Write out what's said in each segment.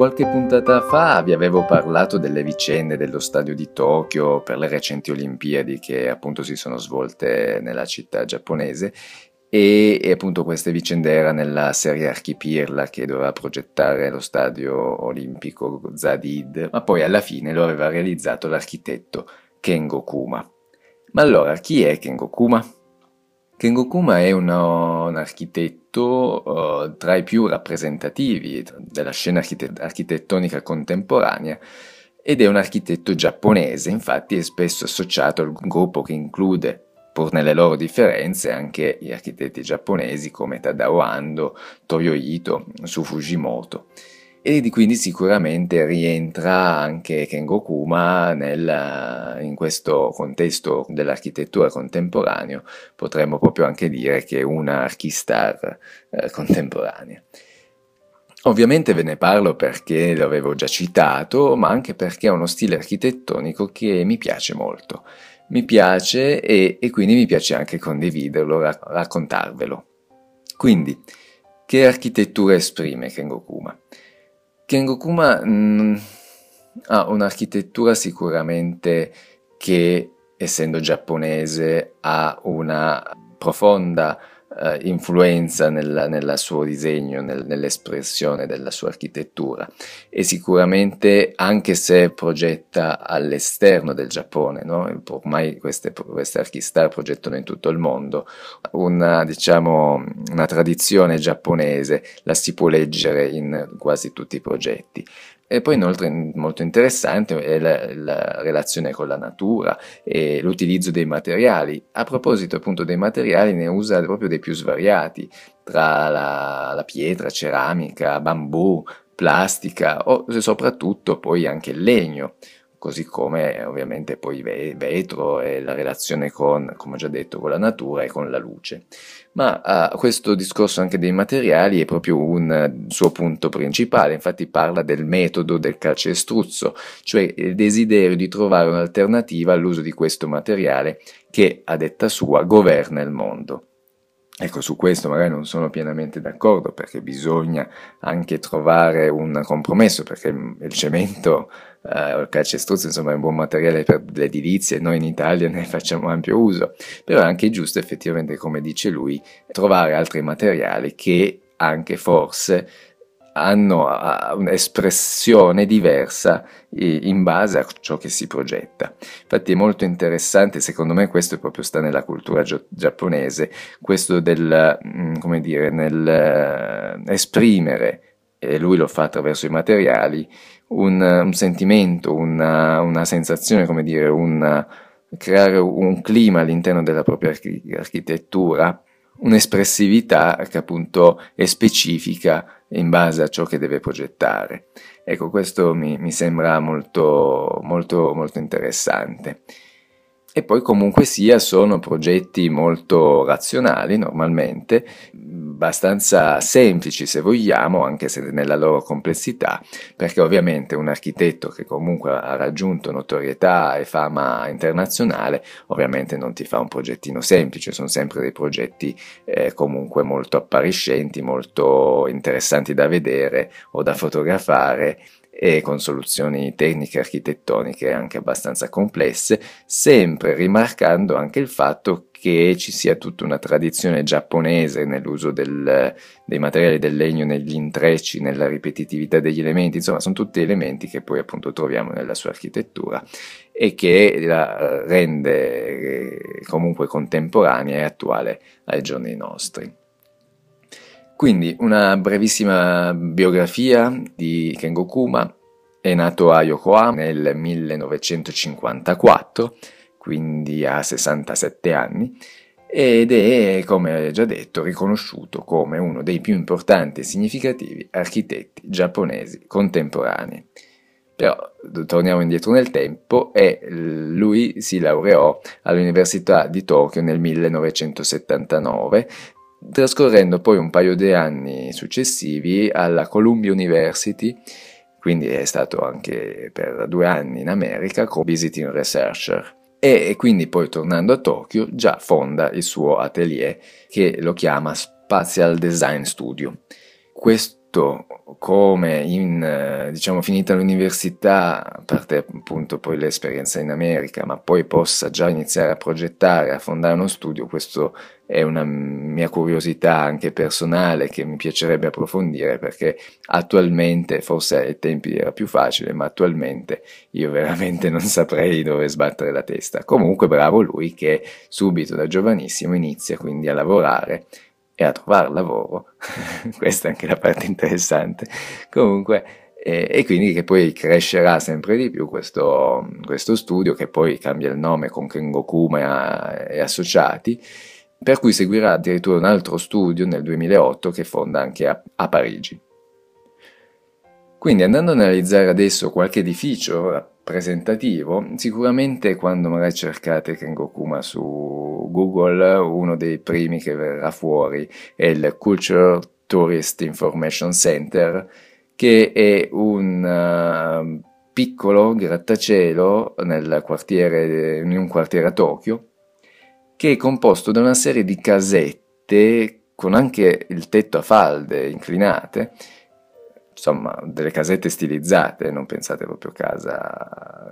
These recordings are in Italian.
Qualche puntata fa vi avevo parlato delle vicende dello stadio di Tokyo per le recenti Olimpiadi che appunto si sono svolte nella città giapponese e, e, appunto queste vicende erano nella serie Archipirla che doveva progettare lo stadio olimpico Zadid, ma poi alla fine lo aveva realizzato l'architetto Kengo Kuma. Ma allora chi è Kengo Kuma? Kengo Kuma è uno, un architetto uh, tra i più rappresentativi della scena architet- architettonica contemporanea ed è un architetto giapponese, infatti è spesso associato al gruppo che include, pur nelle loro differenze, anche gli architetti giapponesi come Tadao Ando, Toyo Ito, Su Fujimoto e di quindi sicuramente rientra anche Kengo Kuma nel, in questo contesto dell'architettura contemporanea, potremmo proprio anche dire che è una archistar eh, contemporanea. Ovviamente ve ne parlo perché l'avevo già citato, ma anche perché è uno stile architettonico che mi piace molto. Mi piace e, e quindi mi piace anche condividerlo, raccontarvelo. Quindi, che architettura esprime Kengo Kuma? Kengokuma mh, mm, ha un'architettura sicuramente che, essendo giapponese, ha una profonda uh, influenza nel, nel, suo disegno, nel, nell'espressione della sua architettura e sicuramente anche se progetta all'esterno del Giappone, no? ormai queste, queste archistar progettano in tutto il mondo, una, diciamo, una tradizione giapponese la si può leggere in quasi tutti i progetti. E poi inoltre molto interessante è la, la, relazione con la natura e l'utilizzo dei materiali. A proposito appunto dei materiali ne usa proprio dei più svariati, tra la, la pietra, ceramica, bambù, plastica o soprattutto poi anche il legno così come ovviamente poi vetro e la relazione con, come ho già detto, con la natura e con la luce. Ma uh, questo discorso anche dei materiali è proprio un suo punto principale, infatti parla del metodo del calcestruzzo, cioè il desiderio di trovare un'alternativa all'uso di questo materiale che, a detta sua, governa il mondo. Ecco, su questo magari non sono pienamente d'accordo perché bisogna anche trovare un compromesso perché il cemento eh, il calcestruzzo insomma è un buon materiale per l'edilizia e noi in Italia ne facciamo ampio uso, però è anche giusto effettivamente come dice lui trovare altri materiali che anche forse hanno un'espressione diversa in base a ciò che si progetta. Infatti è molto interessante, secondo me questo proprio sta nella cultura giapponese, questo del, mm, come dire, nel eh, esprimere, e lui lo fa attraverso i materiali, un, un sentimento, una, una, sensazione, come dire, un, creare un clima all'interno della propria architettura, un'espressività che appunto è specifica in base a ciò che deve progettare. Ecco, questo mi, mi sembra molto, molto, molto interessante. E poi comunque sia sono progetti molto razionali normalmente, abbastanza semplici se vogliamo, anche se nella loro complessità, perché ovviamente un architetto che comunque ha raggiunto notorietà e fama internazionale, ovviamente non ti fa un progettino semplice, sono sempre dei progetti eh, comunque molto appariscenti, molto interessanti da vedere o da fotografare e con soluzioni tecniche e architettoniche anche abbastanza complesse, sempre rimarcando anche il fatto che ci sia tutta una tradizione giapponese nell'uso del, dei materiali del legno negli intrecci, nella ripetitività degli elementi, insomma sono tutti elementi che poi appunto troviamo nella sua architettura e che la rende eh, comunque contemporanea e attuale ai giorni nostri. Quindi una brevissima biografia di Kengo Kuma, è nato a Yokohama nel 1954, quindi ha 67 anni, ed è, come già detto, riconosciuto come uno dei più importanti e significativi architetti giapponesi contemporanei. Però torniamo indietro nel tempo e lui si laureò all'Università di Tokyo nel 1979 trascorrendo poi un paio di anni successivi alla Columbia University, quindi è stato anche per due anni in America come visiting researcher. E quindi poi tornando a Tokyo già fonda il suo atelier che lo chiama Spatial Design Studio. Questo soprattutto come in, diciamo, finita l'università, a parte appunto poi l'esperienza in America, ma poi possa già iniziare a progettare, a fondare uno studio, questo è una mia curiosità anche personale che mi piacerebbe approfondire perché attualmente, forse ai tempi era più facile, ma attualmente io veramente non saprei dove sbattere la testa. Comunque bravo lui che subito da giovanissimo inizia quindi a lavorare e a trovare lavoro, questa è anche la parte interessante, comunque, e, e, quindi che poi crescerà sempre di più questo, questo studio che poi cambia il nome con Kengokuma e, e associati, per cui seguirà addirittura un altro studio nel 2008 che fonda anche a, a Parigi. Quindi andando ad analizzare adesso qualche edificio rappresentativo, sicuramente quando magari cercate Kengokuma su Google, uno dei primi che verrà fuori è il Culture Tourist Information Center, che è un uh, piccolo grattacielo nel quartiere, in un quartiere a Tokyo, che è composto da una serie di casette con anche il tetto a falde inclinate, insomma, delle casette stilizzate, non pensate proprio casa,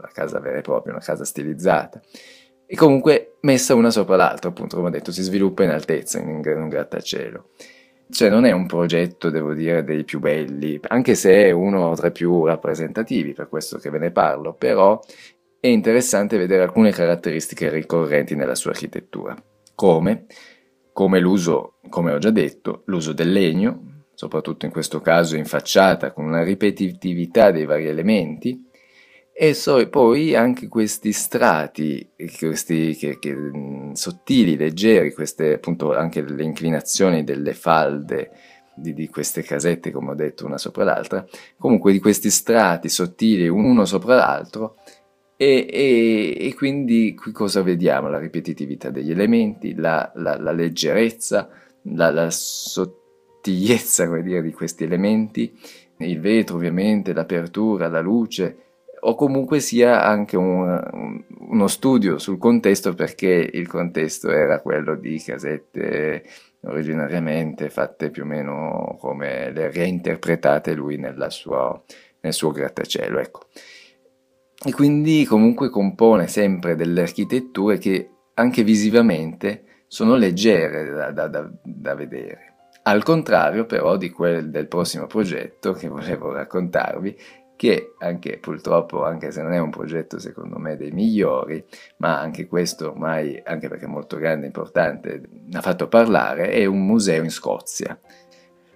la casa vera e propria, una casa stilizzata. E comunque messa una sopra l'altra, appunto, come ho detto, si sviluppa in altezza, in un grattacielo. Cioè non è un progetto, devo dire, dei più belli, anche se è uno tra i più rappresentativi, per questo che ve ne parlo, però è interessante vedere alcune caratteristiche ricorrenti nella sua architettura, come, come l'uso, come ho già detto, l'uso del legno, soprattutto in questo caso in facciata, con una ripetitività dei vari elementi, e so, poi anche questi strati, questi che, che, sottili, leggeri, queste appunto anche le inclinazioni delle falde di, di, queste casette, come ho detto, una sopra l'altra, comunque di questi strati sottili uno sopra l'altro, e, e, e, quindi qui cosa vediamo? La ripetitività degli elementi, la, la, la leggerezza, la, la sottigliezza dire, di questi elementi, il vetro ovviamente, l'apertura, la luce, o comunque sia anche un, uno studio sul contesto perché il contesto era quello di casette originariamente fatte più o meno come le reinterpretate lui sua, nel suo grattacielo. Ecco e quindi comunque compone sempre delle architetture che anche visivamente sono leggere da, da, da, da vedere. Al contrario però di quel del prossimo progetto che volevo raccontarvi, che anche purtroppo, anche se non è un progetto secondo me dei migliori, ma anche questo ormai, anche perché è molto grande e importante, ha fatto parlare, è un museo in Scozia.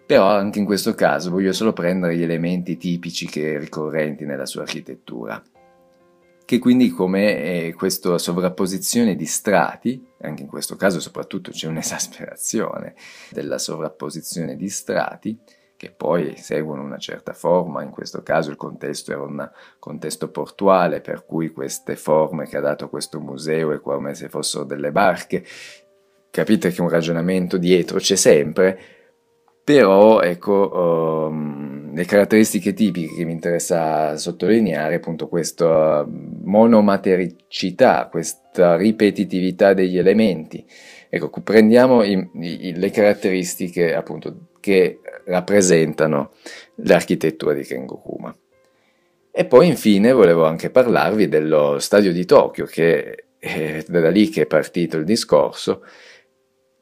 Però anche in questo caso voglio solo prendere gli elementi tipici che ricorrenti nella sua architettura che quindi come eh, questa sovrapposizione di strati, anche in questo caso soprattutto c'è un'esasperazione della sovrapposizione di strati, che poi seguono una certa forma, in questo caso il contesto era un contesto portuale, per cui queste forme che ha dato questo museo è come se fossero delle barche, capite che un ragionamento dietro c'è sempre, però ecco... Um, le caratteristiche tipiche che mi interessa sottolineare appunto questa monomatericità, questa ripetitività degli elementi. Ecco, prendiamo i, i, le caratteristiche appunto che rappresentano l'architettura di Kengokuma. E poi infine volevo anche parlarvi dello stadio di Tokyo, che è da lì che è partito il discorso,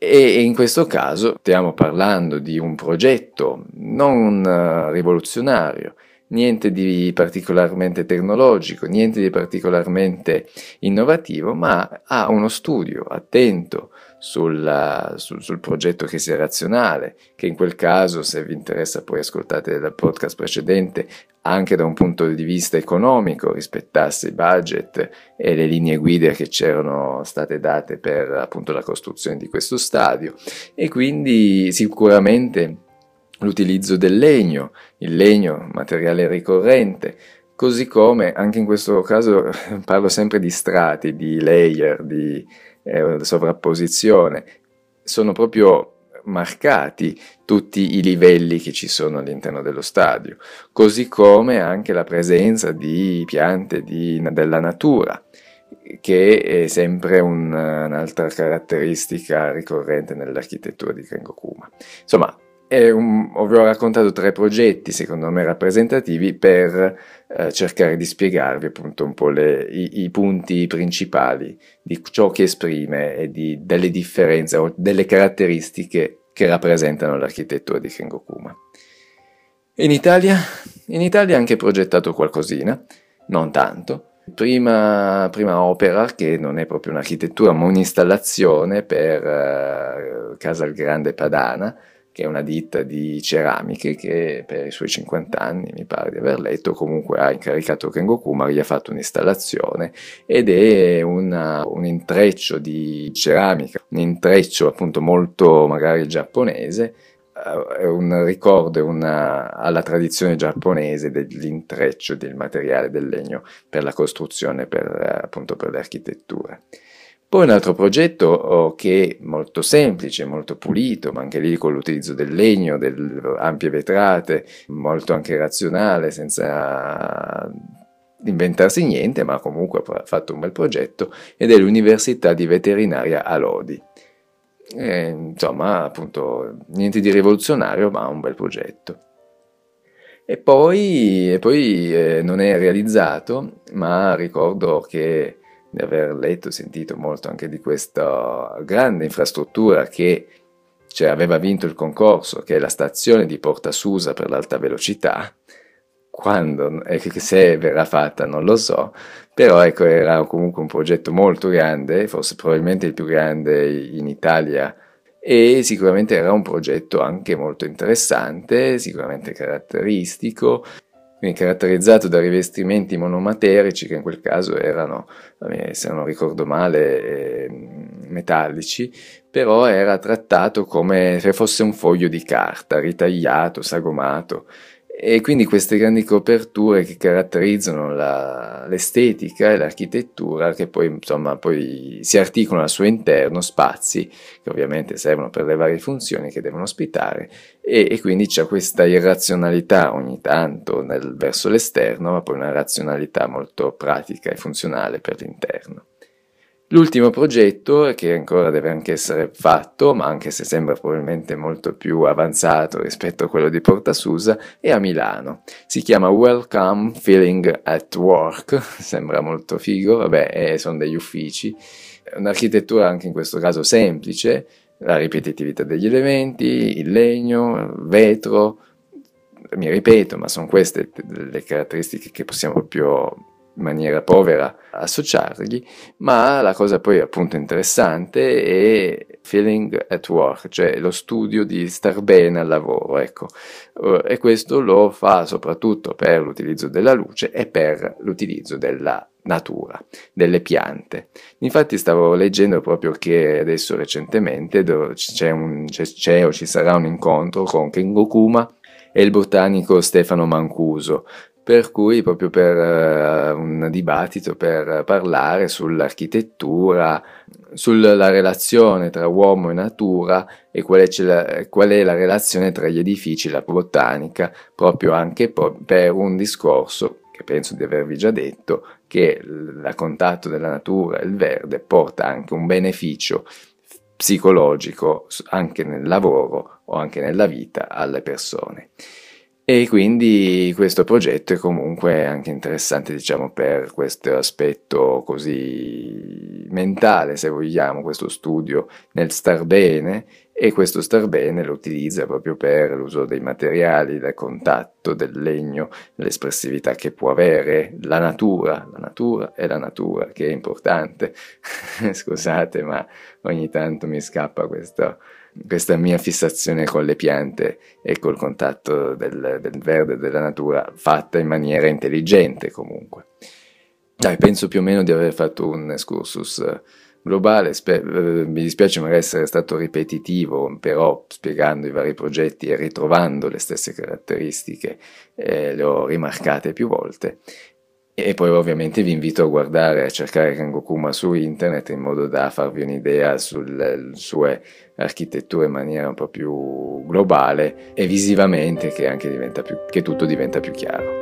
e in questo caso stiamo parlando di un progetto non eh, rivoluzionario, niente di particolarmente tecnologico, niente di particolarmente innovativo, ma ha uno studio attento sul, sul, sul, progetto che sia razionale, che in quel caso, se vi interessa poi ascoltate il podcast precedente, anche da un punto di vista economico rispettasse i budget e le linee guida che c'erano state date per appunto la costruzione di questo stadio. E quindi sicuramente l'utilizzo del legno, il legno materiale ricorrente, così come anche in questo caso parlo sempre di strati, di layer, di eh, sovrapposizione, sono proprio marcati tutti i livelli che ci sono all'interno dello stadio, così come anche la presenza di piante di, della natura, che è sempre un, un'altra caratteristica ricorrente nell'architettura di Kengokuma. Insomma, un, vi ho raccontato tre progetti, secondo me rappresentativi, per eh, cercare di spiegarvi appunto un po' le, i, i, punti principali di ciò che esprime e di, delle differenze o delle caratteristiche che rappresentano l'architettura di Kengokuma. In Italia, in Italia ha anche progettato qualcosina, non tanto. Prima, prima, opera, che non è proprio un'architettura, ma un'installazione per uh, Casal Grande Padana, che è una ditta di ceramiche che per i suoi 50 anni, mi pare di aver letto, comunque ha incaricato Kengo Kuma, gli ha fatto un'installazione ed è una, un intreccio di ceramica, un intreccio appunto molto magari giapponese, eh, è un ricordo una, alla tradizione giapponese dell'intreccio del materiale del legno per la costruzione, per, appunto per le architetture. Poi un altro progetto oh, che è molto semplice, molto pulito, ma anche lì con l'utilizzo del legno, delle ampie vetrate, molto anche razionale, senza inventarsi niente, ma comunque ha fatto un bel progetto, ed è l'Università di Veterinaria a Lodi. E, insomma, appunto, niente di rivoluzionario, ma un bel progetto. E poi, e poi eh, non è realizzato, ma ricordo che di aver letto e sentito molto anche di questa grande infrastruttura che cioè, aveva vinto il concorso, che è la stazione di Porta Susa per l'alta velocità. Quando e se verrà fatta non lo so, però ecco era comunque un progetto molto grande, forse probabilmente il più grande in Italia e sicuramente era un progetto anche molto interessante, sicuramente caratteristico quindi caratterizzato da rivestimenti monomaterici che in quel caso erano, se non ricordo male, eh, metallici, però era trattato come se fosse un foglio di carta, ritagliato, sagomato, e quindi queste grandi coperture che caratterizzano la, l'estetica e l'architettura, che poi, insomma, poi si articolano al suo interno, spazi che ovviamente servono per le varie funzioni che devono ospitare, e, e quindi c'è questa irrazionalità ogni tanto nel, verso l'esterno, ma poi una razionalità molto pratica e funzionale per l'interno. L'ultimo progetto, che ancora deve anche essere fatto, ma anche se sembra probabilmente molto più avanzato rispetto a quello di Porta Susa, è a Milano. Si chiama Welcome Feeling at Work, sembra molto figo, vabbè, sono degli uffici. Un'architettura anche in questo caso semplice, la ripetitività degli elementi, il legno, il vetro, mi ripeto, ma sono queste le caratteristiche che possiamo proprio in maniera povera associargli, ma la cosa poi appunto interessante è feeling at work, cioè lo studio di star bene al lavoro, ecco. E questo lo fa soprattutto per l'utilizzo della luce e per l'utilizzo della natura, delle piante. Infatti stavo leggendo proprio che adesso recentemente c'è, un, c'è, c'è o ci sarà un incontro con Kengokuma e il botanico Stefano Mancuso, per cui proprio per uh, un dibattito per parlare sull'architettura, sulla relazione tra uomo e natura e qual è, la, qual è la relazione tra gli edifici e la botanica, proprio anche po- per un discorso che penso di avervi già detto, che il contatto della natura e il verde porta anche un beneficio psicologico anche nel lavoro o anche nella vita alle persone. E quindi questo progetto è comunque anche interessante, diciamo, per questo aspetto così mentale, se vogliamo, questo studio nel star bene e questo star bene lo utilizza proprio per l'uso dei materiali, del contatto, del legno, l'espressività che può avere la natura, la natura è la natura, che è importante. Scusate, ma ogni tanto mi scappa questo questa mia fissazione con le piante e col contatto del, del verde della natura fatta in maniera intelligente comunque. Dai, penso più o meno di aver fatto un excursus globale, Spe- eh, mi dispiace magari essere stato ripetitivo, però spiegando i vari progetti e ritrovando le stesse caratteristiche eh, le ho rimarcate più volte e poi ovviamente vi invito a guardare, a cercare Kangokuma su internet in modo da farvi un'idea sulle sue architetture in maniera un po' più globale e visivamente che, più, che tutto diventa più chiaro.